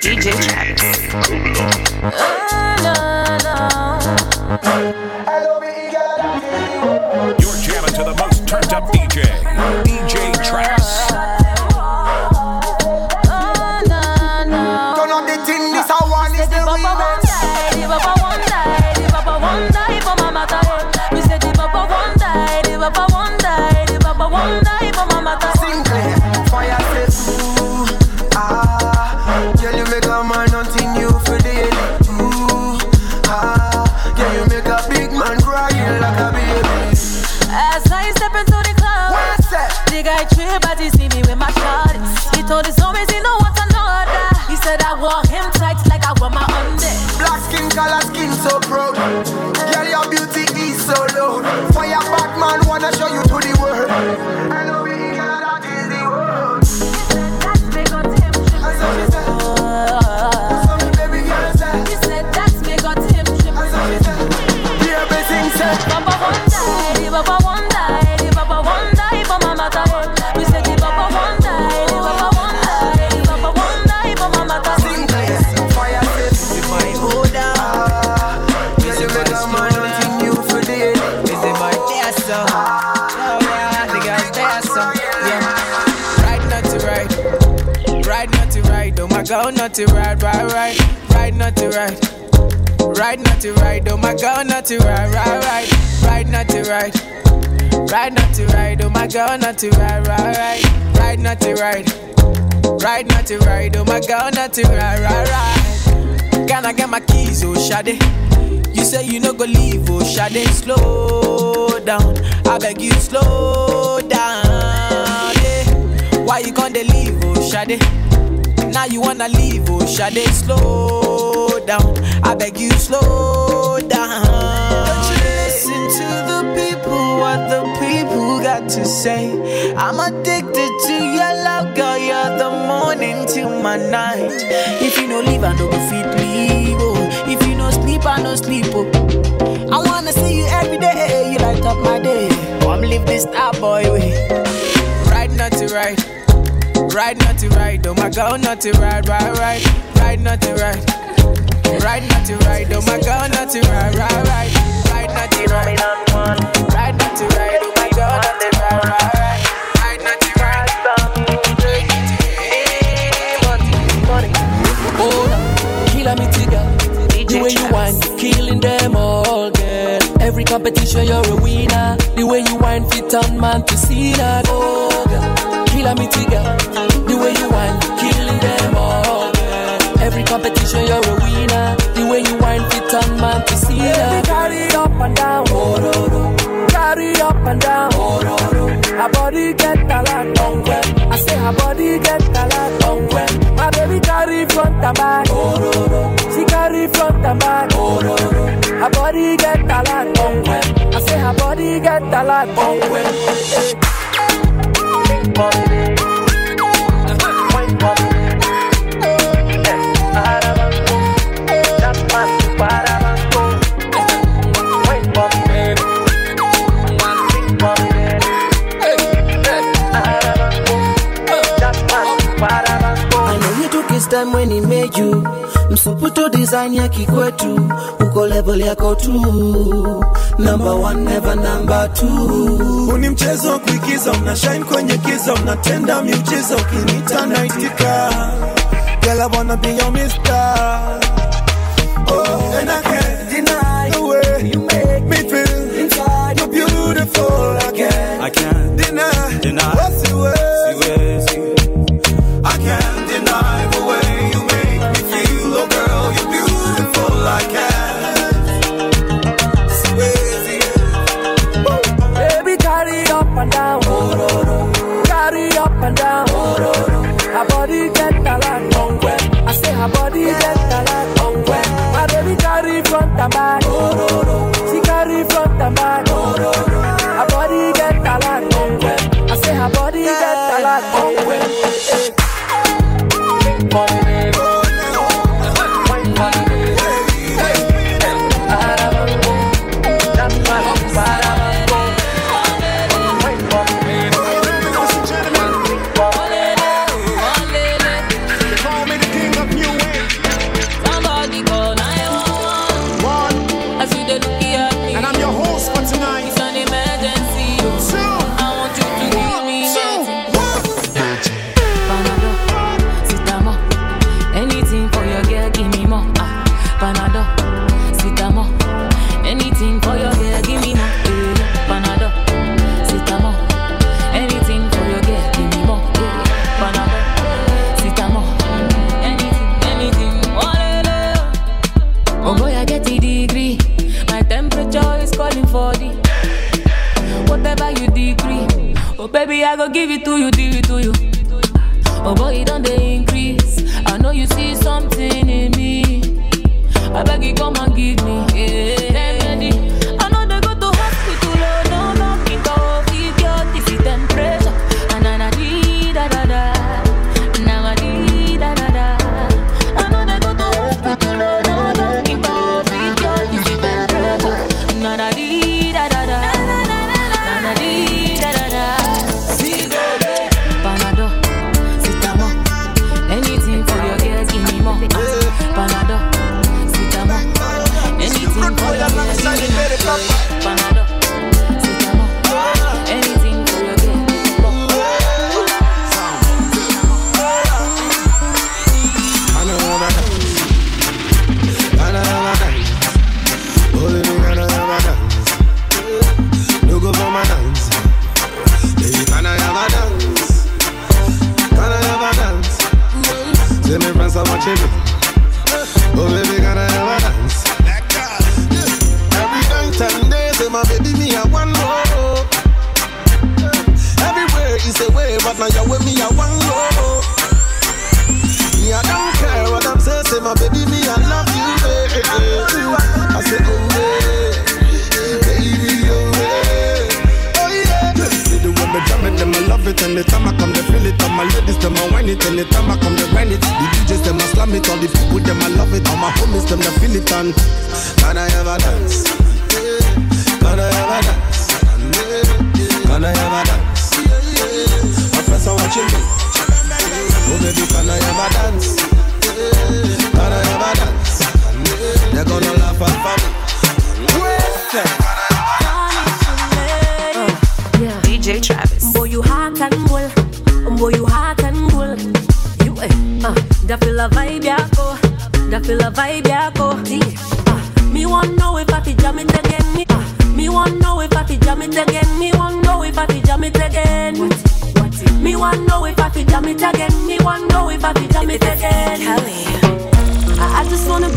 DJ Travis. You're jamming to the most turned up not to right, right, right. Right not to right. Right not to right. Oh my girl not to right, right, right. Right not to right. Right not to right. Oh my girl not to right, right, right. Right not to right. Right not to right. Oh my girl not to right, right, right. Can I get my keys, oh Shade? You say you no go leave, oh Shade, slow down. I beg you, slow down. Why you can't leave, oh Shade? Now you wanna leave, oh Shade, slow down. I beg you, slow down. Don't you listen to the people, what the people got to say. I'm addicted to your love, girl. You're the morning to my night. If you no leave, I no go fit leave. Oh. If you no sleep, I no sleep. Oh. I wanna see you every day. You light up my day. Oh, Come live this star boy way. Right, not to right. Right, not to right. Oh my girl, not to right, right, right. Right, not to right. Right, not to right. Oh my girl, not to right, right, right. Right, not to. Right, not to right. Oh my girl, not to right. Right, not to right. Oh, killer me tigger. The way you whine, killing them all, girl. Every competition you're a winner. The way you whine, fit on man to see that. Oh, killer me tigger. The way you whine, killing them all. Every competition you're a winner. The way you whine, fit on man to see that. Carry up and down, oh, no, no. Carry up and down, oh, no, no. Her body get a lot on I say her body get a lot on My baby carry front and back, oh, no, no. She carry front and back, oh, no, no. Her body get a lot on I say her body get a lot on you msuputo design ya kikwetu uko level yako tu number mchezo wa kuigiza, una shine kwenye giza, unatenda miujiza, ukinita naitika. Girl, I wanna.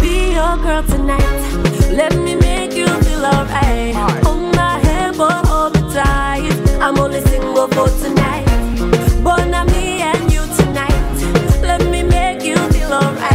be your girl tonight. Let me make you feel alright. Hold my hand, but hold me tight. I'm only single for tonight. Born me and you tonight. Let me make you feel alright.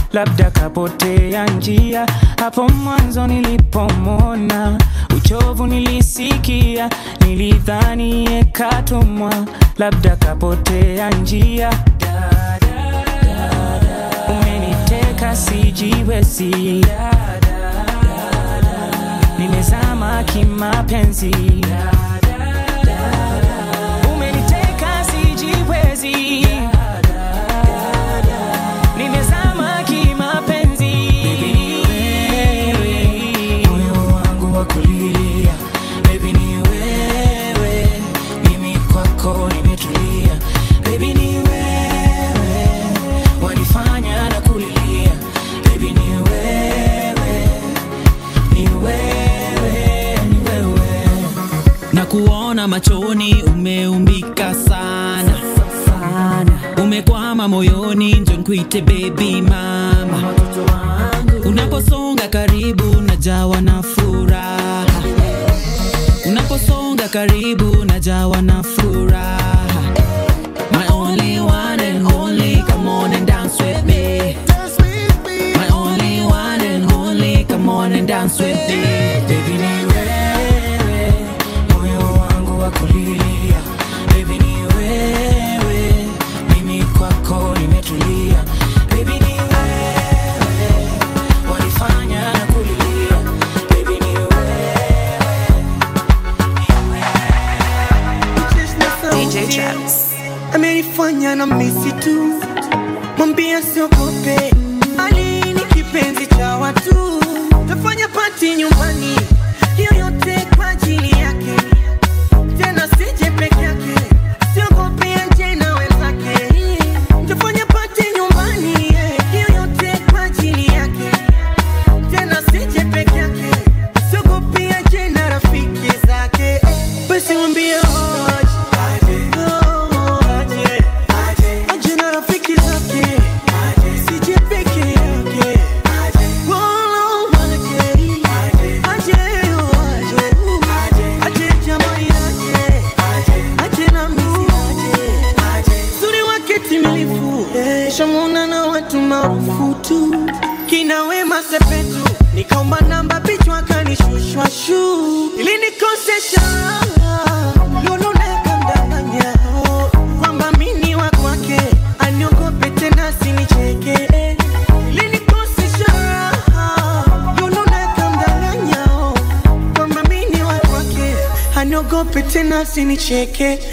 labda kapotea njia. Hapo mwanzo nilipomona, uchovu nilisikia, nilidhani yekatumwa, labda kapotea njia. Umeniteka sijiwezi, nimezama kimapenzi. machoni umeumbika sana. Umekwama moyoni njo nkuite bebi mama. Unaposonga karibu najawa na furaha. Unaposonga karibu najawa na furaha. My only one and only come on and dance with me. My only one and only come on and dance with me. shake it.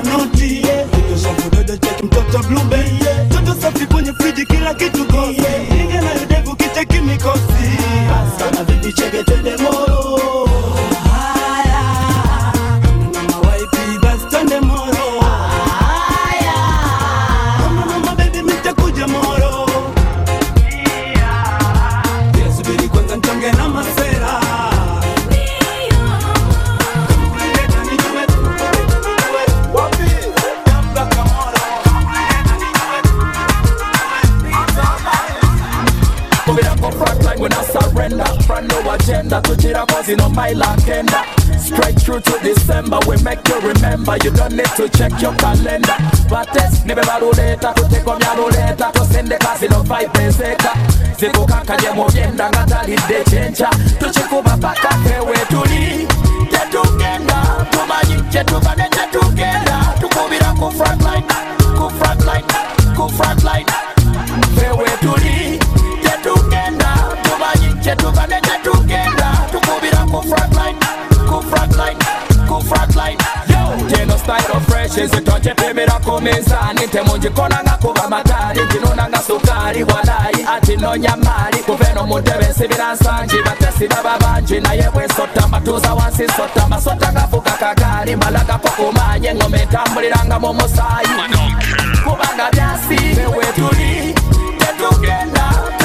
anoti kudodo cheki mtoto blube toto safi kwenye friji kila kitu kosi. Inge nayo devu kicheki mikosi. Sana vipi cheke tende moyo But you don't need to check your calendar. Bates, nebe baruleta Kuteko myaluleta Tosendeka zinopfaipeseka Zikukaka jemugenda nga talidde kyenkya Tukikuba paka fewe tuli Tetugenda tumanyi kyetuba mumbo minzani temungikonanga kuba matali tinonanga sukali walayi ati nonya mali kuveno mutebe nsibira nsangi batesi baba bangi naye bwesotama tuza wansi sotama sotagafuka kagali malagako kumanye engoma etambuliranga mu musaayi kubanga byasi bewetuli tetugenda.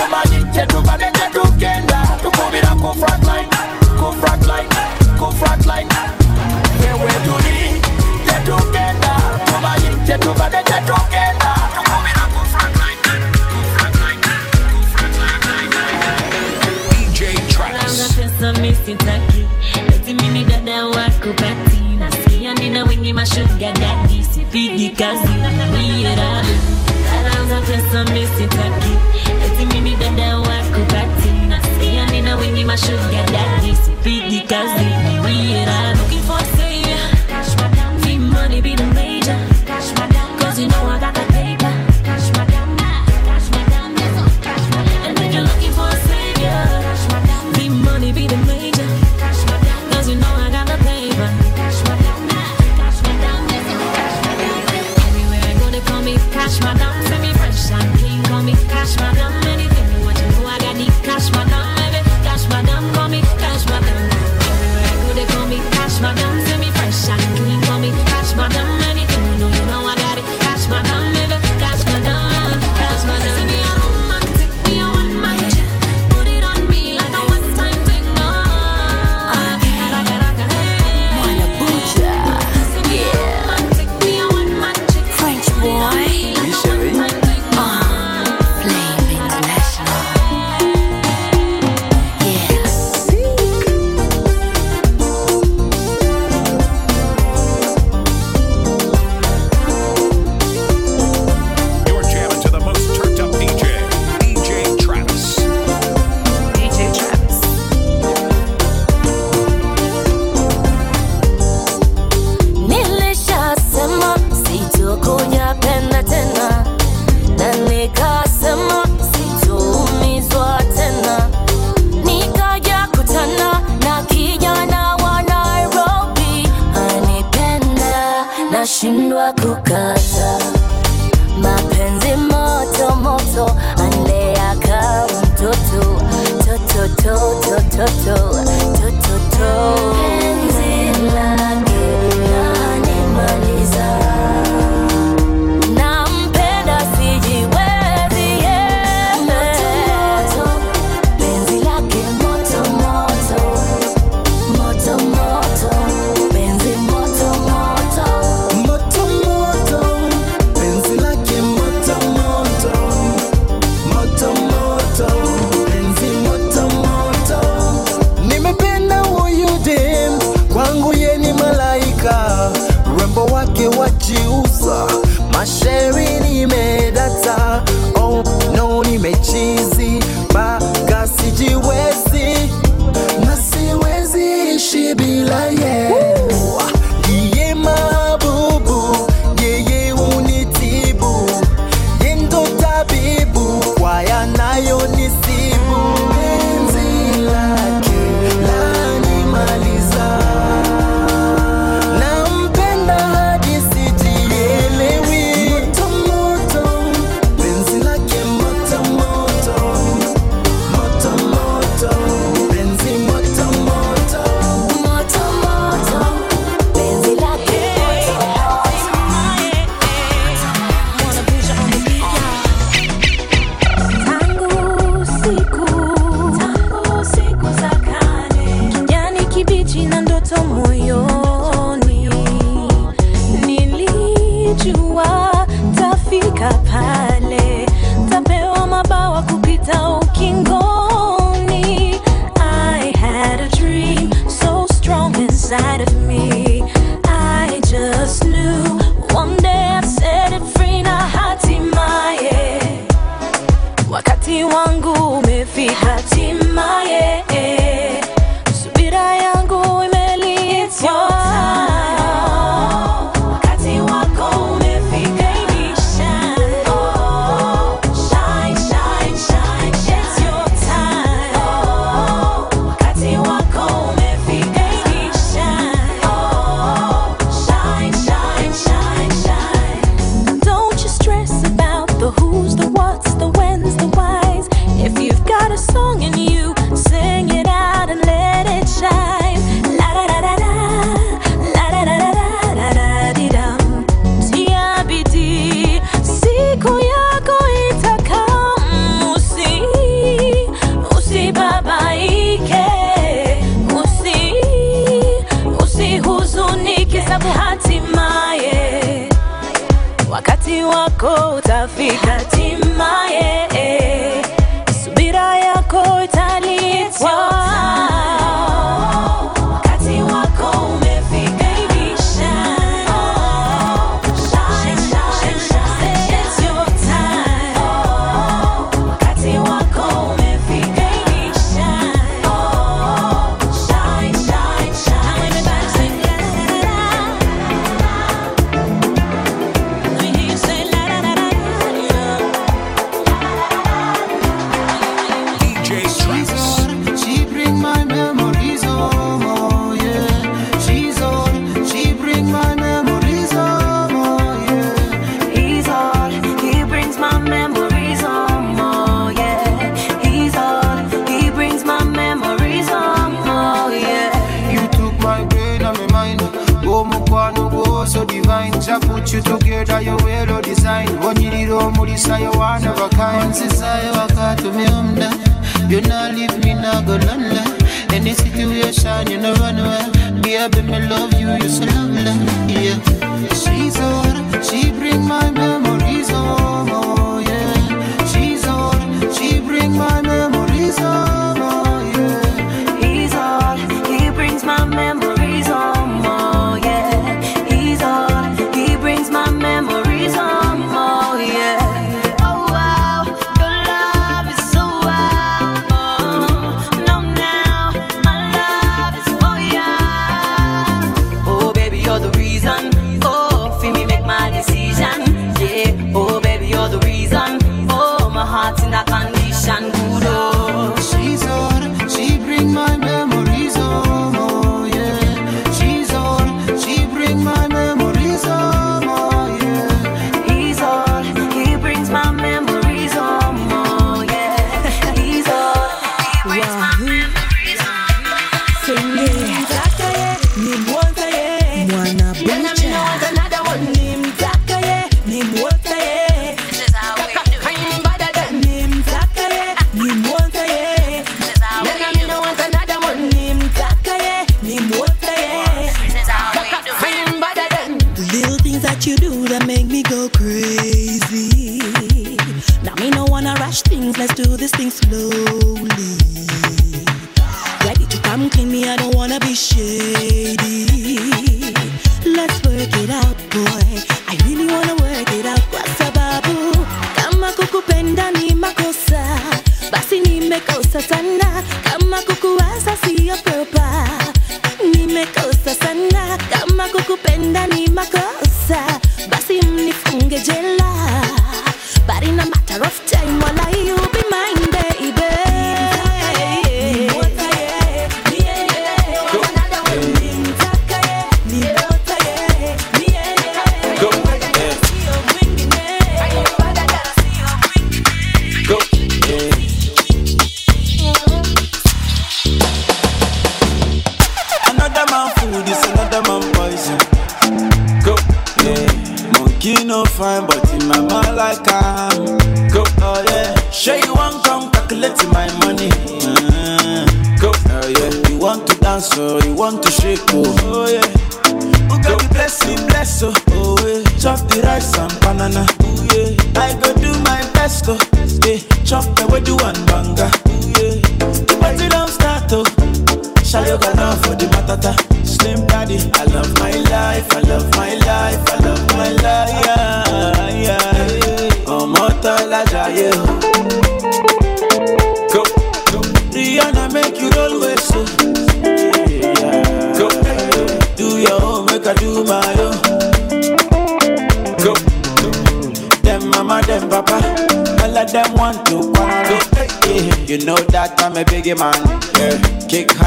outside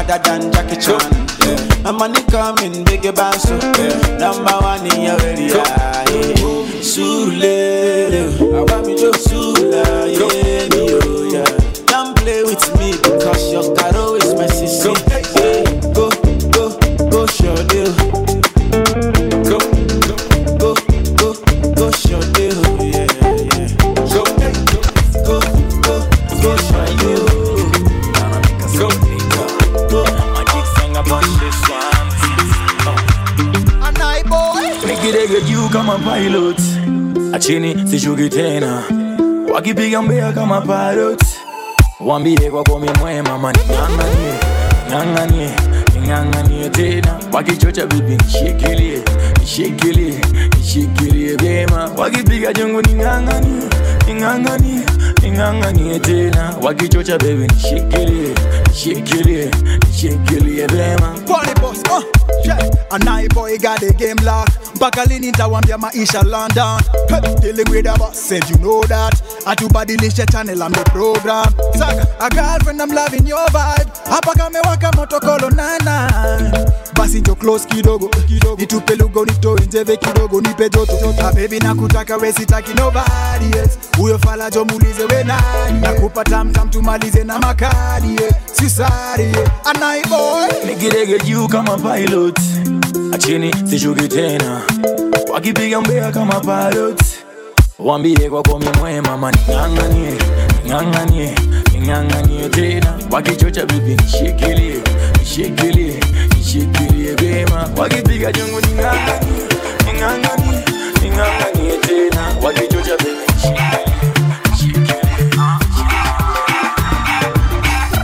harder than Jackie Chan. Yeah. My money coming, biggie bounce. Yeah. Number one in your area. Wakipiga mbea kama parot wambie kwa komi mwema maning'ang'anie ng'ang'anie ning'ang'anie tena. Wakichocha bibi nishikilie nishikilie nishikilie vyema. Wakipiga jungu ning'ang'anie ning'ang'anie ning'ang'anie tena. Wakichocha bibi nishikilie nishikilie nishikilie vyema. Party boss, uh, yeah. And got the game locked. Mpaka lini nitawambia maisha London. Hey, Dealing with a boss, said you know that. Atubadilishe channel the program. Saka, a girlfriend I'm loving your vibe. Hapa kamewaka moto kolo nana Basi njo close kidogo kidogo. Nitupe lugo nitoe njeve kidogo nipe joto. Ah baby nakutaka we sitaki nobody else. Huyo fala jo muulize we nani? Nakupa tam tam tumalize na makadi yeah. Sisari yeah. Anai boy. Nikidege juu kama pilot. Achini sishuki tena wakipiga mbea kama parot wambie kwako komi mwema ning'ang'anie ning'ang'anie tena. Wakichocha bibi nishikilie nishikilie nishikilie vyema. Wakipiga jungu ning'ang'anie ning'ang'anie ning'ang'anie tena. Wakichocha bibi nishikilie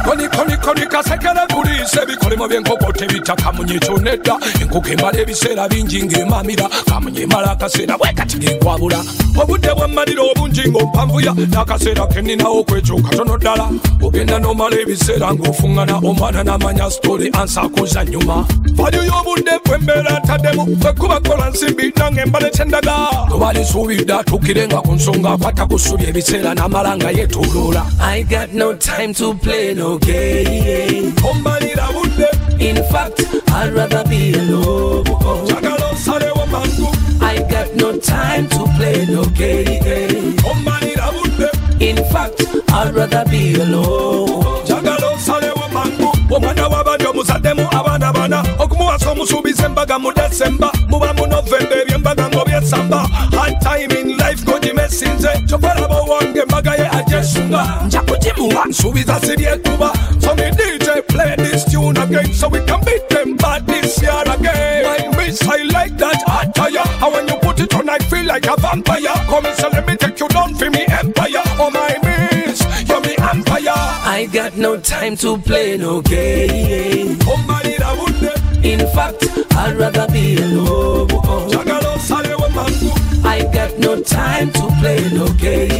koni koni koni kasekere bulise bikolemo byenkoko tebitaka munyeekyo nedda enkoko emala ebiseera bingi kamunye emala akaseera bwekati ng'enkwabula obudde bwammalira obungi n'akaseera katono ddala ogenda n'omala ebiseera ng'ofuŋŋana omwana n'amanya y'obudde bwembeera ntaddemu bwekuba kola nsimbi nange kyendaga. Nga ku nsonga akwata ku ssubi ebiseera n'amala nga I got no time to play no game. In fact, I'd rather be alone. I got no time to play no game. In fact, I'd rather be alone. njagala osalewo mangu omwana w'abandi omuzaddemu abaana bana. Okumuwasa omusuubiza embaga mu desemba muba mu novemba ebyembaga ng'obyesamba hard time in life ngogimesinze kyovalaba owange embaga ye ajesunga nja kugimuwa nsuubiza siryekuba so dj play this tune again so we can beat them bad this year again. My miss i like that? Hot tire and when you put it on i feel like a vampire. Come so let me take you down for me empire. Oh my miss you're me empire. I got no time to play no game. Oh, In fact, I'd rather be alone. Play no game.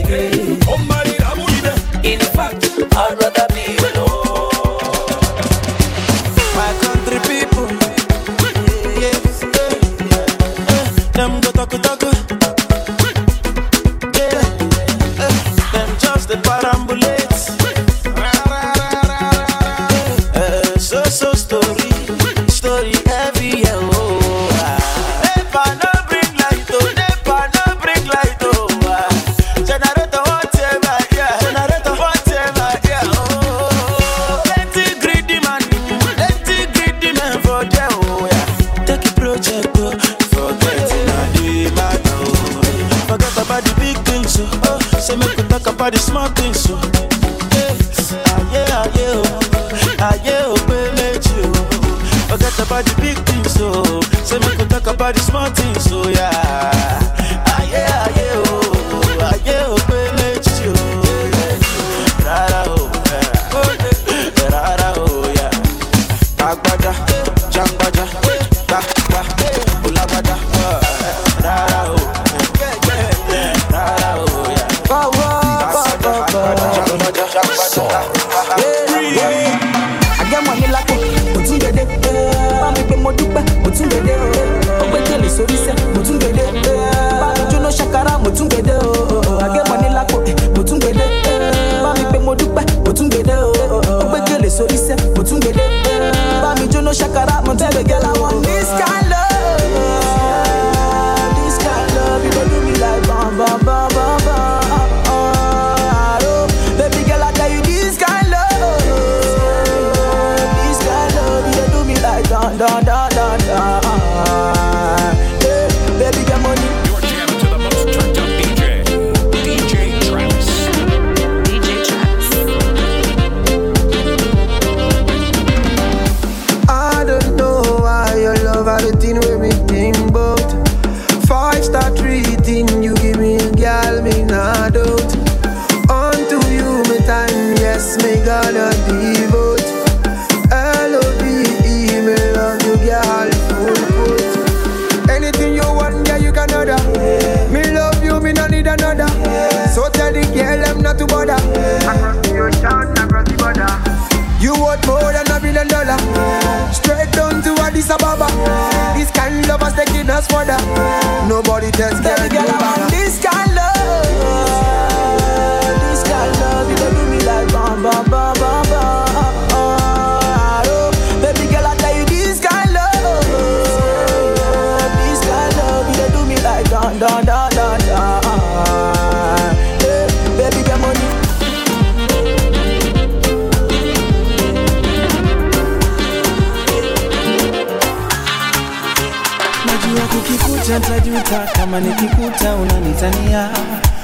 Najua kukikuta tajuta kama nikikuta unanitania.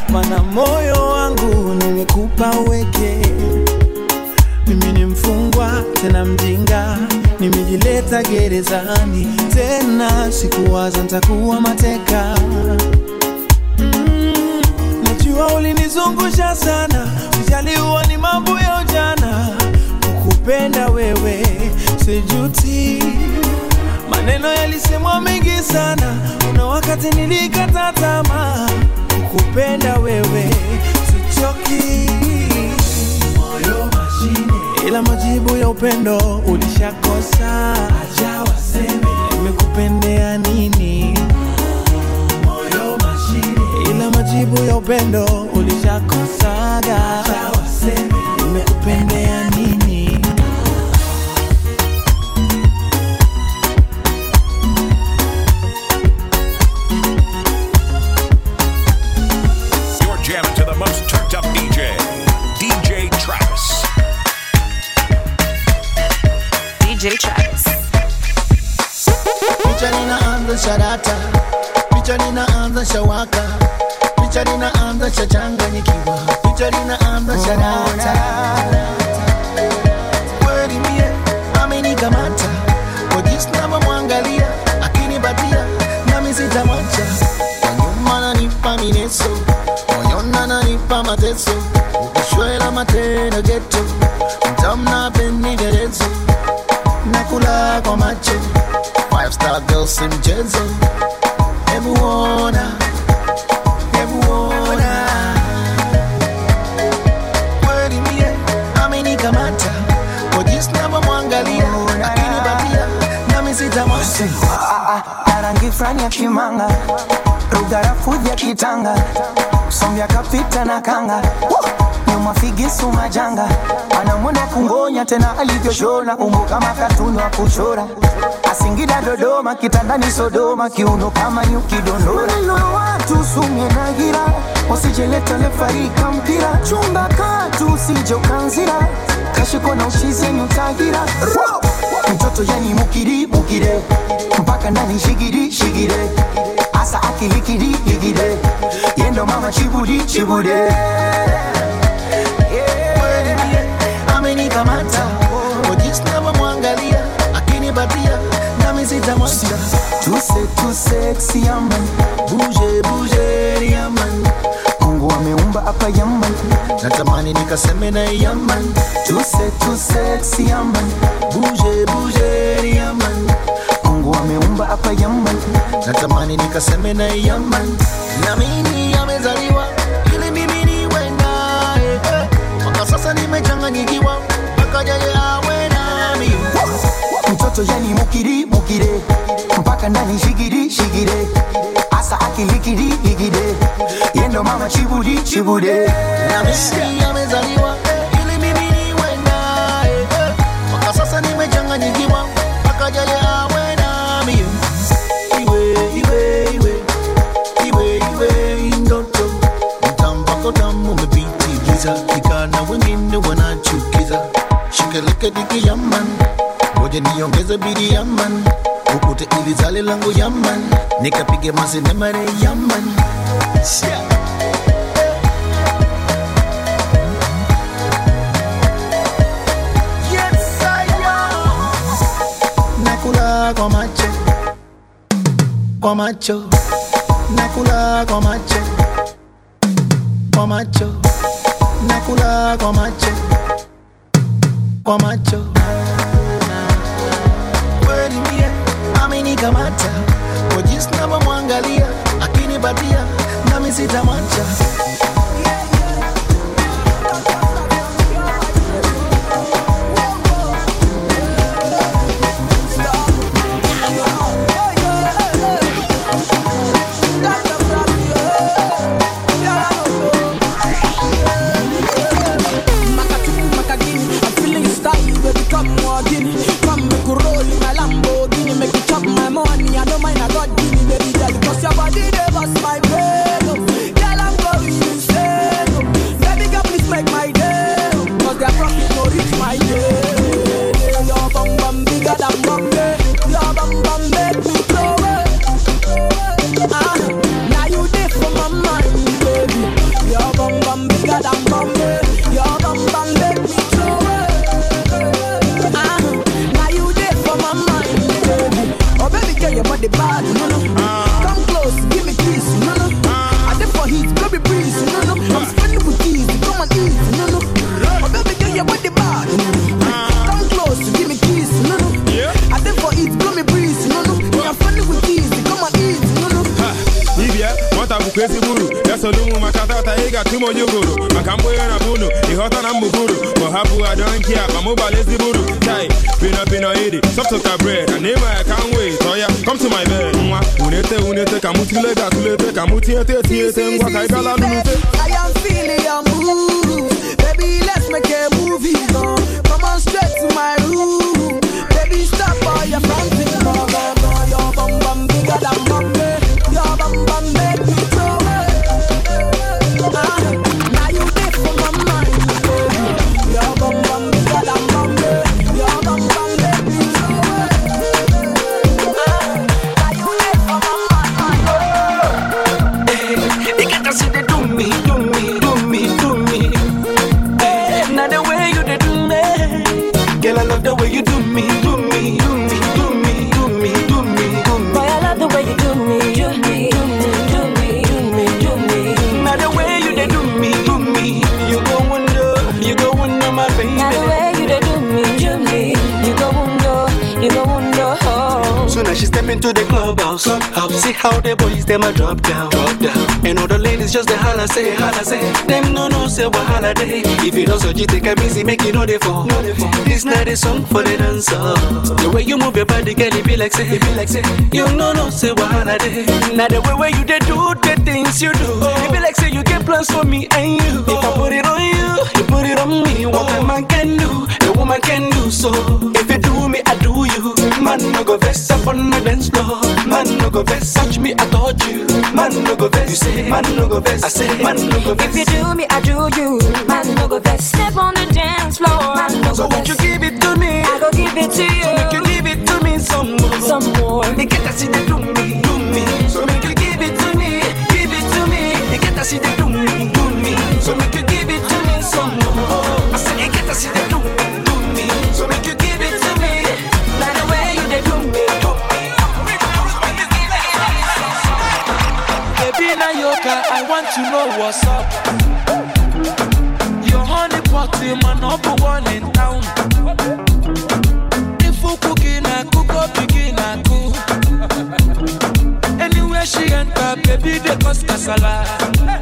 Mana moyo wangu nimekupa uweke. Mimi ni mfungwa tena mjinga nimejileta gerezani. Tena sikuwaza ntakuwa mateka. Mm, najua ulinizungusha sana ujaliwa ni mambo ya ujana. Kukupenda wewe sijuti maneno yalisemwa mengi sana. Una wakati nilikata tamaa. Kupenda wewe. Sichoki. Ila majibu ya upendo ulishakosa. Acha waseme nimekupendea nini? Majibu ya upendo ulishakosaga. Acha waseme nimekupendea DJ Travis. picha linaanza sharata. Picha linaanza shawaka. Picha linaanza shachanganyikiwa. Picha linaanza sharata. Kweli mie amenikamata. Kwa jinsi navyomwangalia akinipatia nami sitamwacha. Kwa nyuma nanipa mineso. Moyona nanipa mateso. Ukishwela matendo geto si mchezo. Hebu ona hebu amenikamata. Kwa jinsi navyomwangalia fulani ya kimanga ya kitanga. Sombya kapita na kanga nyuma figisu majanga anamwona kungonya tena alivyoshona umbo kama katunywa kuchora. Asingida dodoma kitandani sodoma kiuno kama nyuki watu sumye na gira lefarika mpira. Chumba katu usije kashiko na ushizi mtoto yani mukiri mpaka ndani shigiri shigire. Asa akilikiri igire. Yendo mama chibudi chibude mie amenikamata. Kwa jinsi navyomwangalia akinipatia nami sitamwacha tuse tuse yaman buje buje yaman mungu ameumba hapa yaman natamani nikaseme na yaman tuse tuse yaman buje buje yaman ameumba hapa Yaman, natamani nikaseme na Yaman, na mimi amezaliwa sasa nimechanganyikiwa, mpaka awe nami. mtoto yani mukiri mukire. Mpaka ndani shigiri shigire. Asa akilikiri ligide yendo mama chibudi chibude na mimi amezaliwa Shikeleke diki yaman, ngoja niongeze bidi yaman, ukute ili zale langu yaman, nikapige masenemare yaman. Yeah. Nakula kwa macho. Kwa macho. Nakula kwa macho. Kwa macho. Nakula kwa macho kwa macho. Kweli mie amenikamata. Kwa jinsi navyomwangalia akinipatia nami sitamwacha atụlete ka mụ tinyete etinyete ngwa ka ị gala nụnute I the clubhouse, clubhouse. See how the boys them a drop down, drop down. And all the ladies just the holla say, holla say. Them no no say what holiday. If you don't so you take a busy, make it know they fall. This night is song for the dancer. The way you move your body, girl, it be like say, it be like say. You no no say what holiday. Now the way where you they do the things you do, it be like say you get plans for me and you. If I put it on you, you put it on me. What a man can do, a woman can do so. If you do me, I do you. Man no go vex up on the dance floor. Man no go vex, touch me, I touch you. Man no go vex, you say. Man no go vex, I say. Man no go vex. If you do me, I do you. Man, no go best. Step on the dance floor. Man, no So go won't you give it to me? I go give it to you. So make you give it to me some more. Some more. You get to see the do me, do me. So make you give it to me, give it to me. You get to see the do me, do me. So make you do, do me. So make you give it to me. You do me. Baby I want to know what's up. One. If cook up, begin, cook. Anywhere she enter, baby, they cause casala.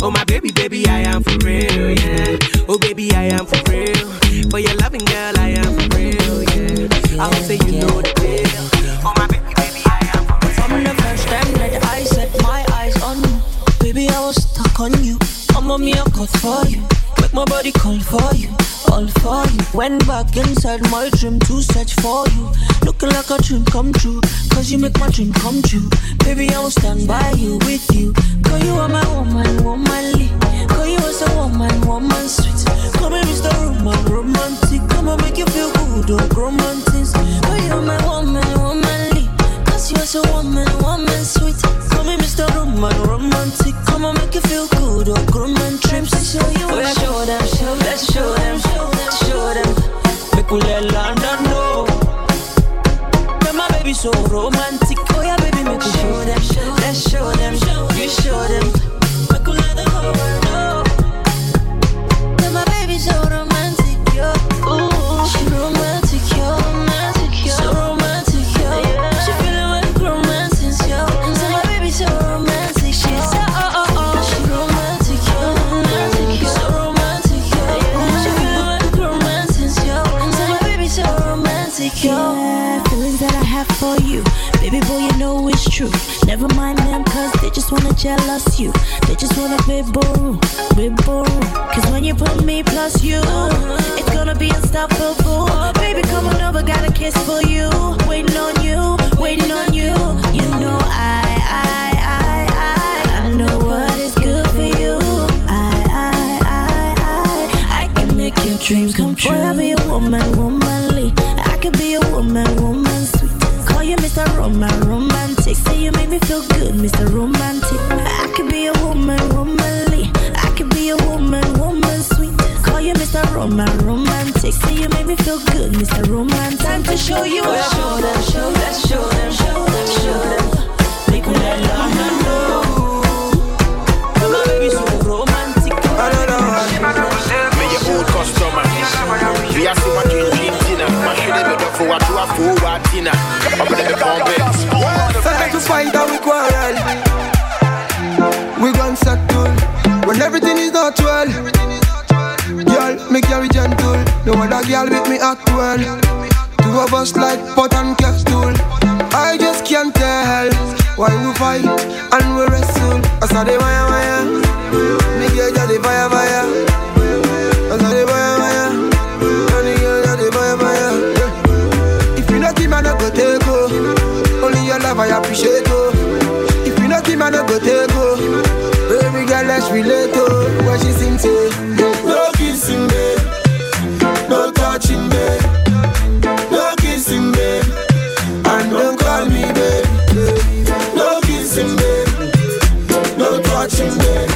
Oh my baby, baby, I am for real, yeah. Oh baby, I am for real. For your loving girl, I am for real, yeah. I hope say you know the deal. Oh my baby, baby, I am for real. From the first time that I set my eyes on you, baby, I was stuck on you. I'm on me a cut for you, my body call for you, all for you. Went back inside my dream to search for you, looking like a dream come true. Cause you make my dream come true, baby. I will stand by you with you. Cause you are my woman, womanly. Cause you are a woman, woman sweet. Come here, Mr. Roman, romantic. Come and make you feel good, oh, romantic. Cause you are my woman, womanly. Cause you are so woman, woman sweet. Call me Mr. Roman, romantic. Come on, make you feel good. Oh, grown man trips to show you. Oh, yeah, show them, show, let's show them, show them. Make we let Never mind them, cause they just wanna jealous you. They just wanna be boo, be boo. Cause when you put me plus you, it's gonna be unstoppable. Baby, come on over, got a kiss for you. Feel good, Mr. Romantic. I could be a woman, womanly. I could be a woman, woman sweet. Call you Mr. Roman, romantic. Say you make me feel good, Mr. Romantic. Time to show you. Yeah, show them, show, let's show them, show them, show them. Make so romantic. Me your old customer. We are what you need dinner. Man should have been for what you are for what dinner. I'm gonna be. Quarrel. We gon' settle when everything is not well. Girl, me carry gentle. No other girl with me at well. Two of us like pot and kettle. I just can't tell why we fight and we wrestle. I saw the wire wire. No touching, babe.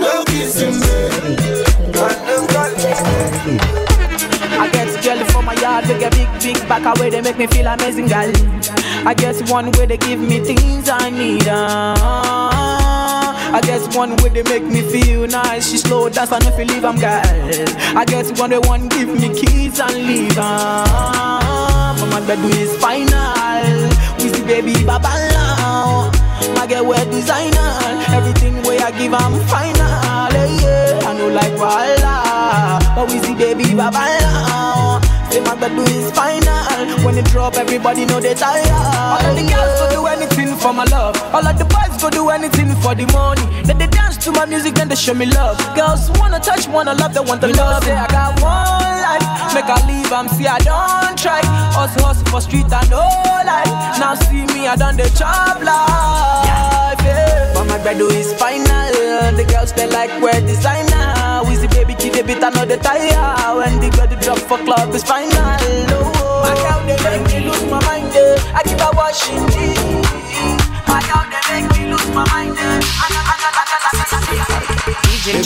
No kissing, me. I get girl from my yard, they get big, big back away, they make me feel amazing, girl. I guess one way they give me things I need. Uh, I guess one way they make me feel nice. She slow dance and if you leave, I'm girl. I guess one way one give me keys and leave. Uh, but my bed is final. We see baby baba now. My girl wear designer. Everything way I give, I'm final. eh, Yeah, I know like Walla. But we see baby baba now. Say my bed is final. When it drop, everybody know they tired. All of the girls go do anything for my love. All of the boys go do anything for the money. Then they dance to my music, then they show me love. Girls wanna touch, wanna love, they want the love. Say I got one life, make I leave, I'm see I don't try. Hustle, hustle for street and no life. Now see me, I done the job life. Yeah. But my bed is final. The girls they like wear designer. See baby kid a bit another tire. When the girl drop for club is final. Oh, my girl they make me lose my mind. eh. I keep a washing jeans. My girl they make me lose my mind. eh.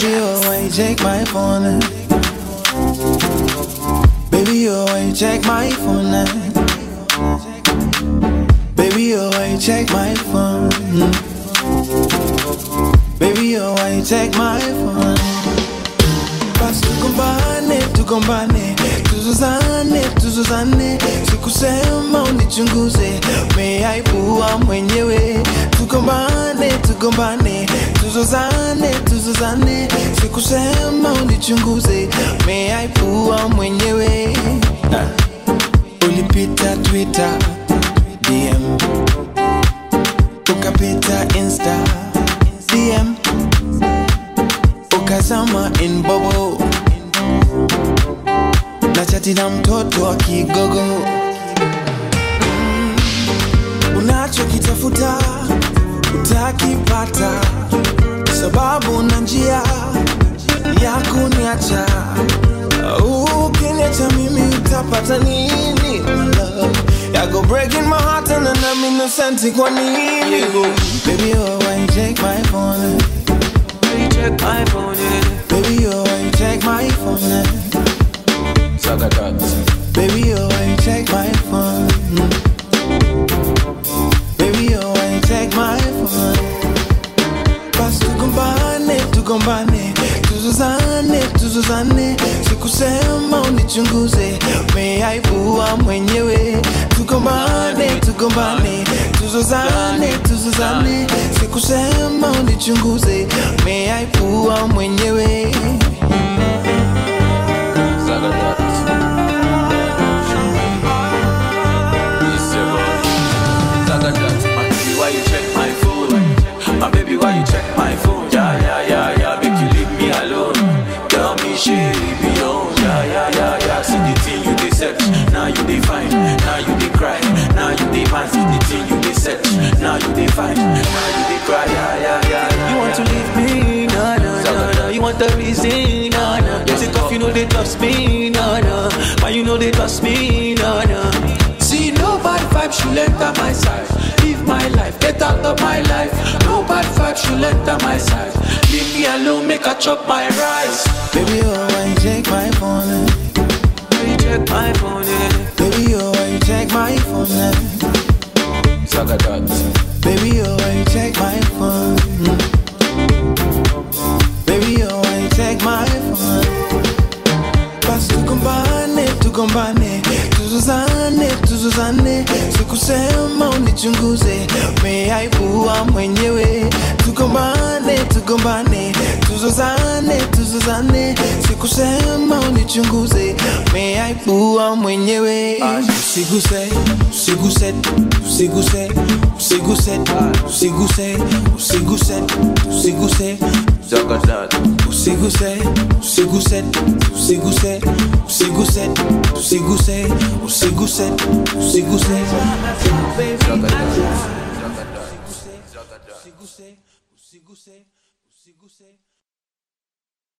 Oh, why you check my phone? eh? Baby, oh, Baby, why you check my phone now. Baby, you check my phone. Hmm? Baby, why you check my phone. Pass to combine it. Tugombane, tuzuzane, tuzuzane, sikusema unichunguze, umeaibua mwenyewe. Tugombane, tugombane, tuzuzane, tuzuzane, sikusema unichunguze, umeaibua mwenyewe. Ulipita Twitter, DM, ukapita Insta, DM, ukazama in na chati na mtoto wa kigogo. Mm, unachokitafuta utakipata. Sababu na njia ya kuniacha. Ukiniacha mimi utapata nini? My love. Ya go breaking my heart and then I'm innocent kwa nini. Baby oh why you my phone. You check my phone baby oh why you check my phone baby oh why you take my phone. Baby oh why you take my phone. Basi tugombane tugombane tuzuzane tuzuzane sikusema unichunguze umeaibua mwenyewe. Tugombane tugombane tuzuzane tuzuzane sikusema unichunguze umeaibua mwenyewe Now you. Now you dey cry. Yeah, yeah, yeah. You want to leave me? No, no, no, no. You want the reason? No, no. Is it tough? You know they trust me? No, no. Why you know they trust me? No, no. See, no bad vibes should enter my side. Live my life, get out of my life. No bad vibes should enter my side. Leave me alone, make I chop my rice. baby oh why you check my phone You check my phone, yeah. baby oh why you check my phone baby oh why combine tuzuzane sikusema unichunguze. Umeaibua mwenyewe? Tugombane tugombane. Tuzuzane tuzuzane sikusema unichunguze. Umeaibua mwenyewe? Usiguse usiguse usiguse usiguse usiguse usiguse usiguse Juggernaut. Poussez gousset, poussez gousset, poussez gousset, poussez gousset, poussez gousset, poussez gousset, poussez gousset. Juggernaut.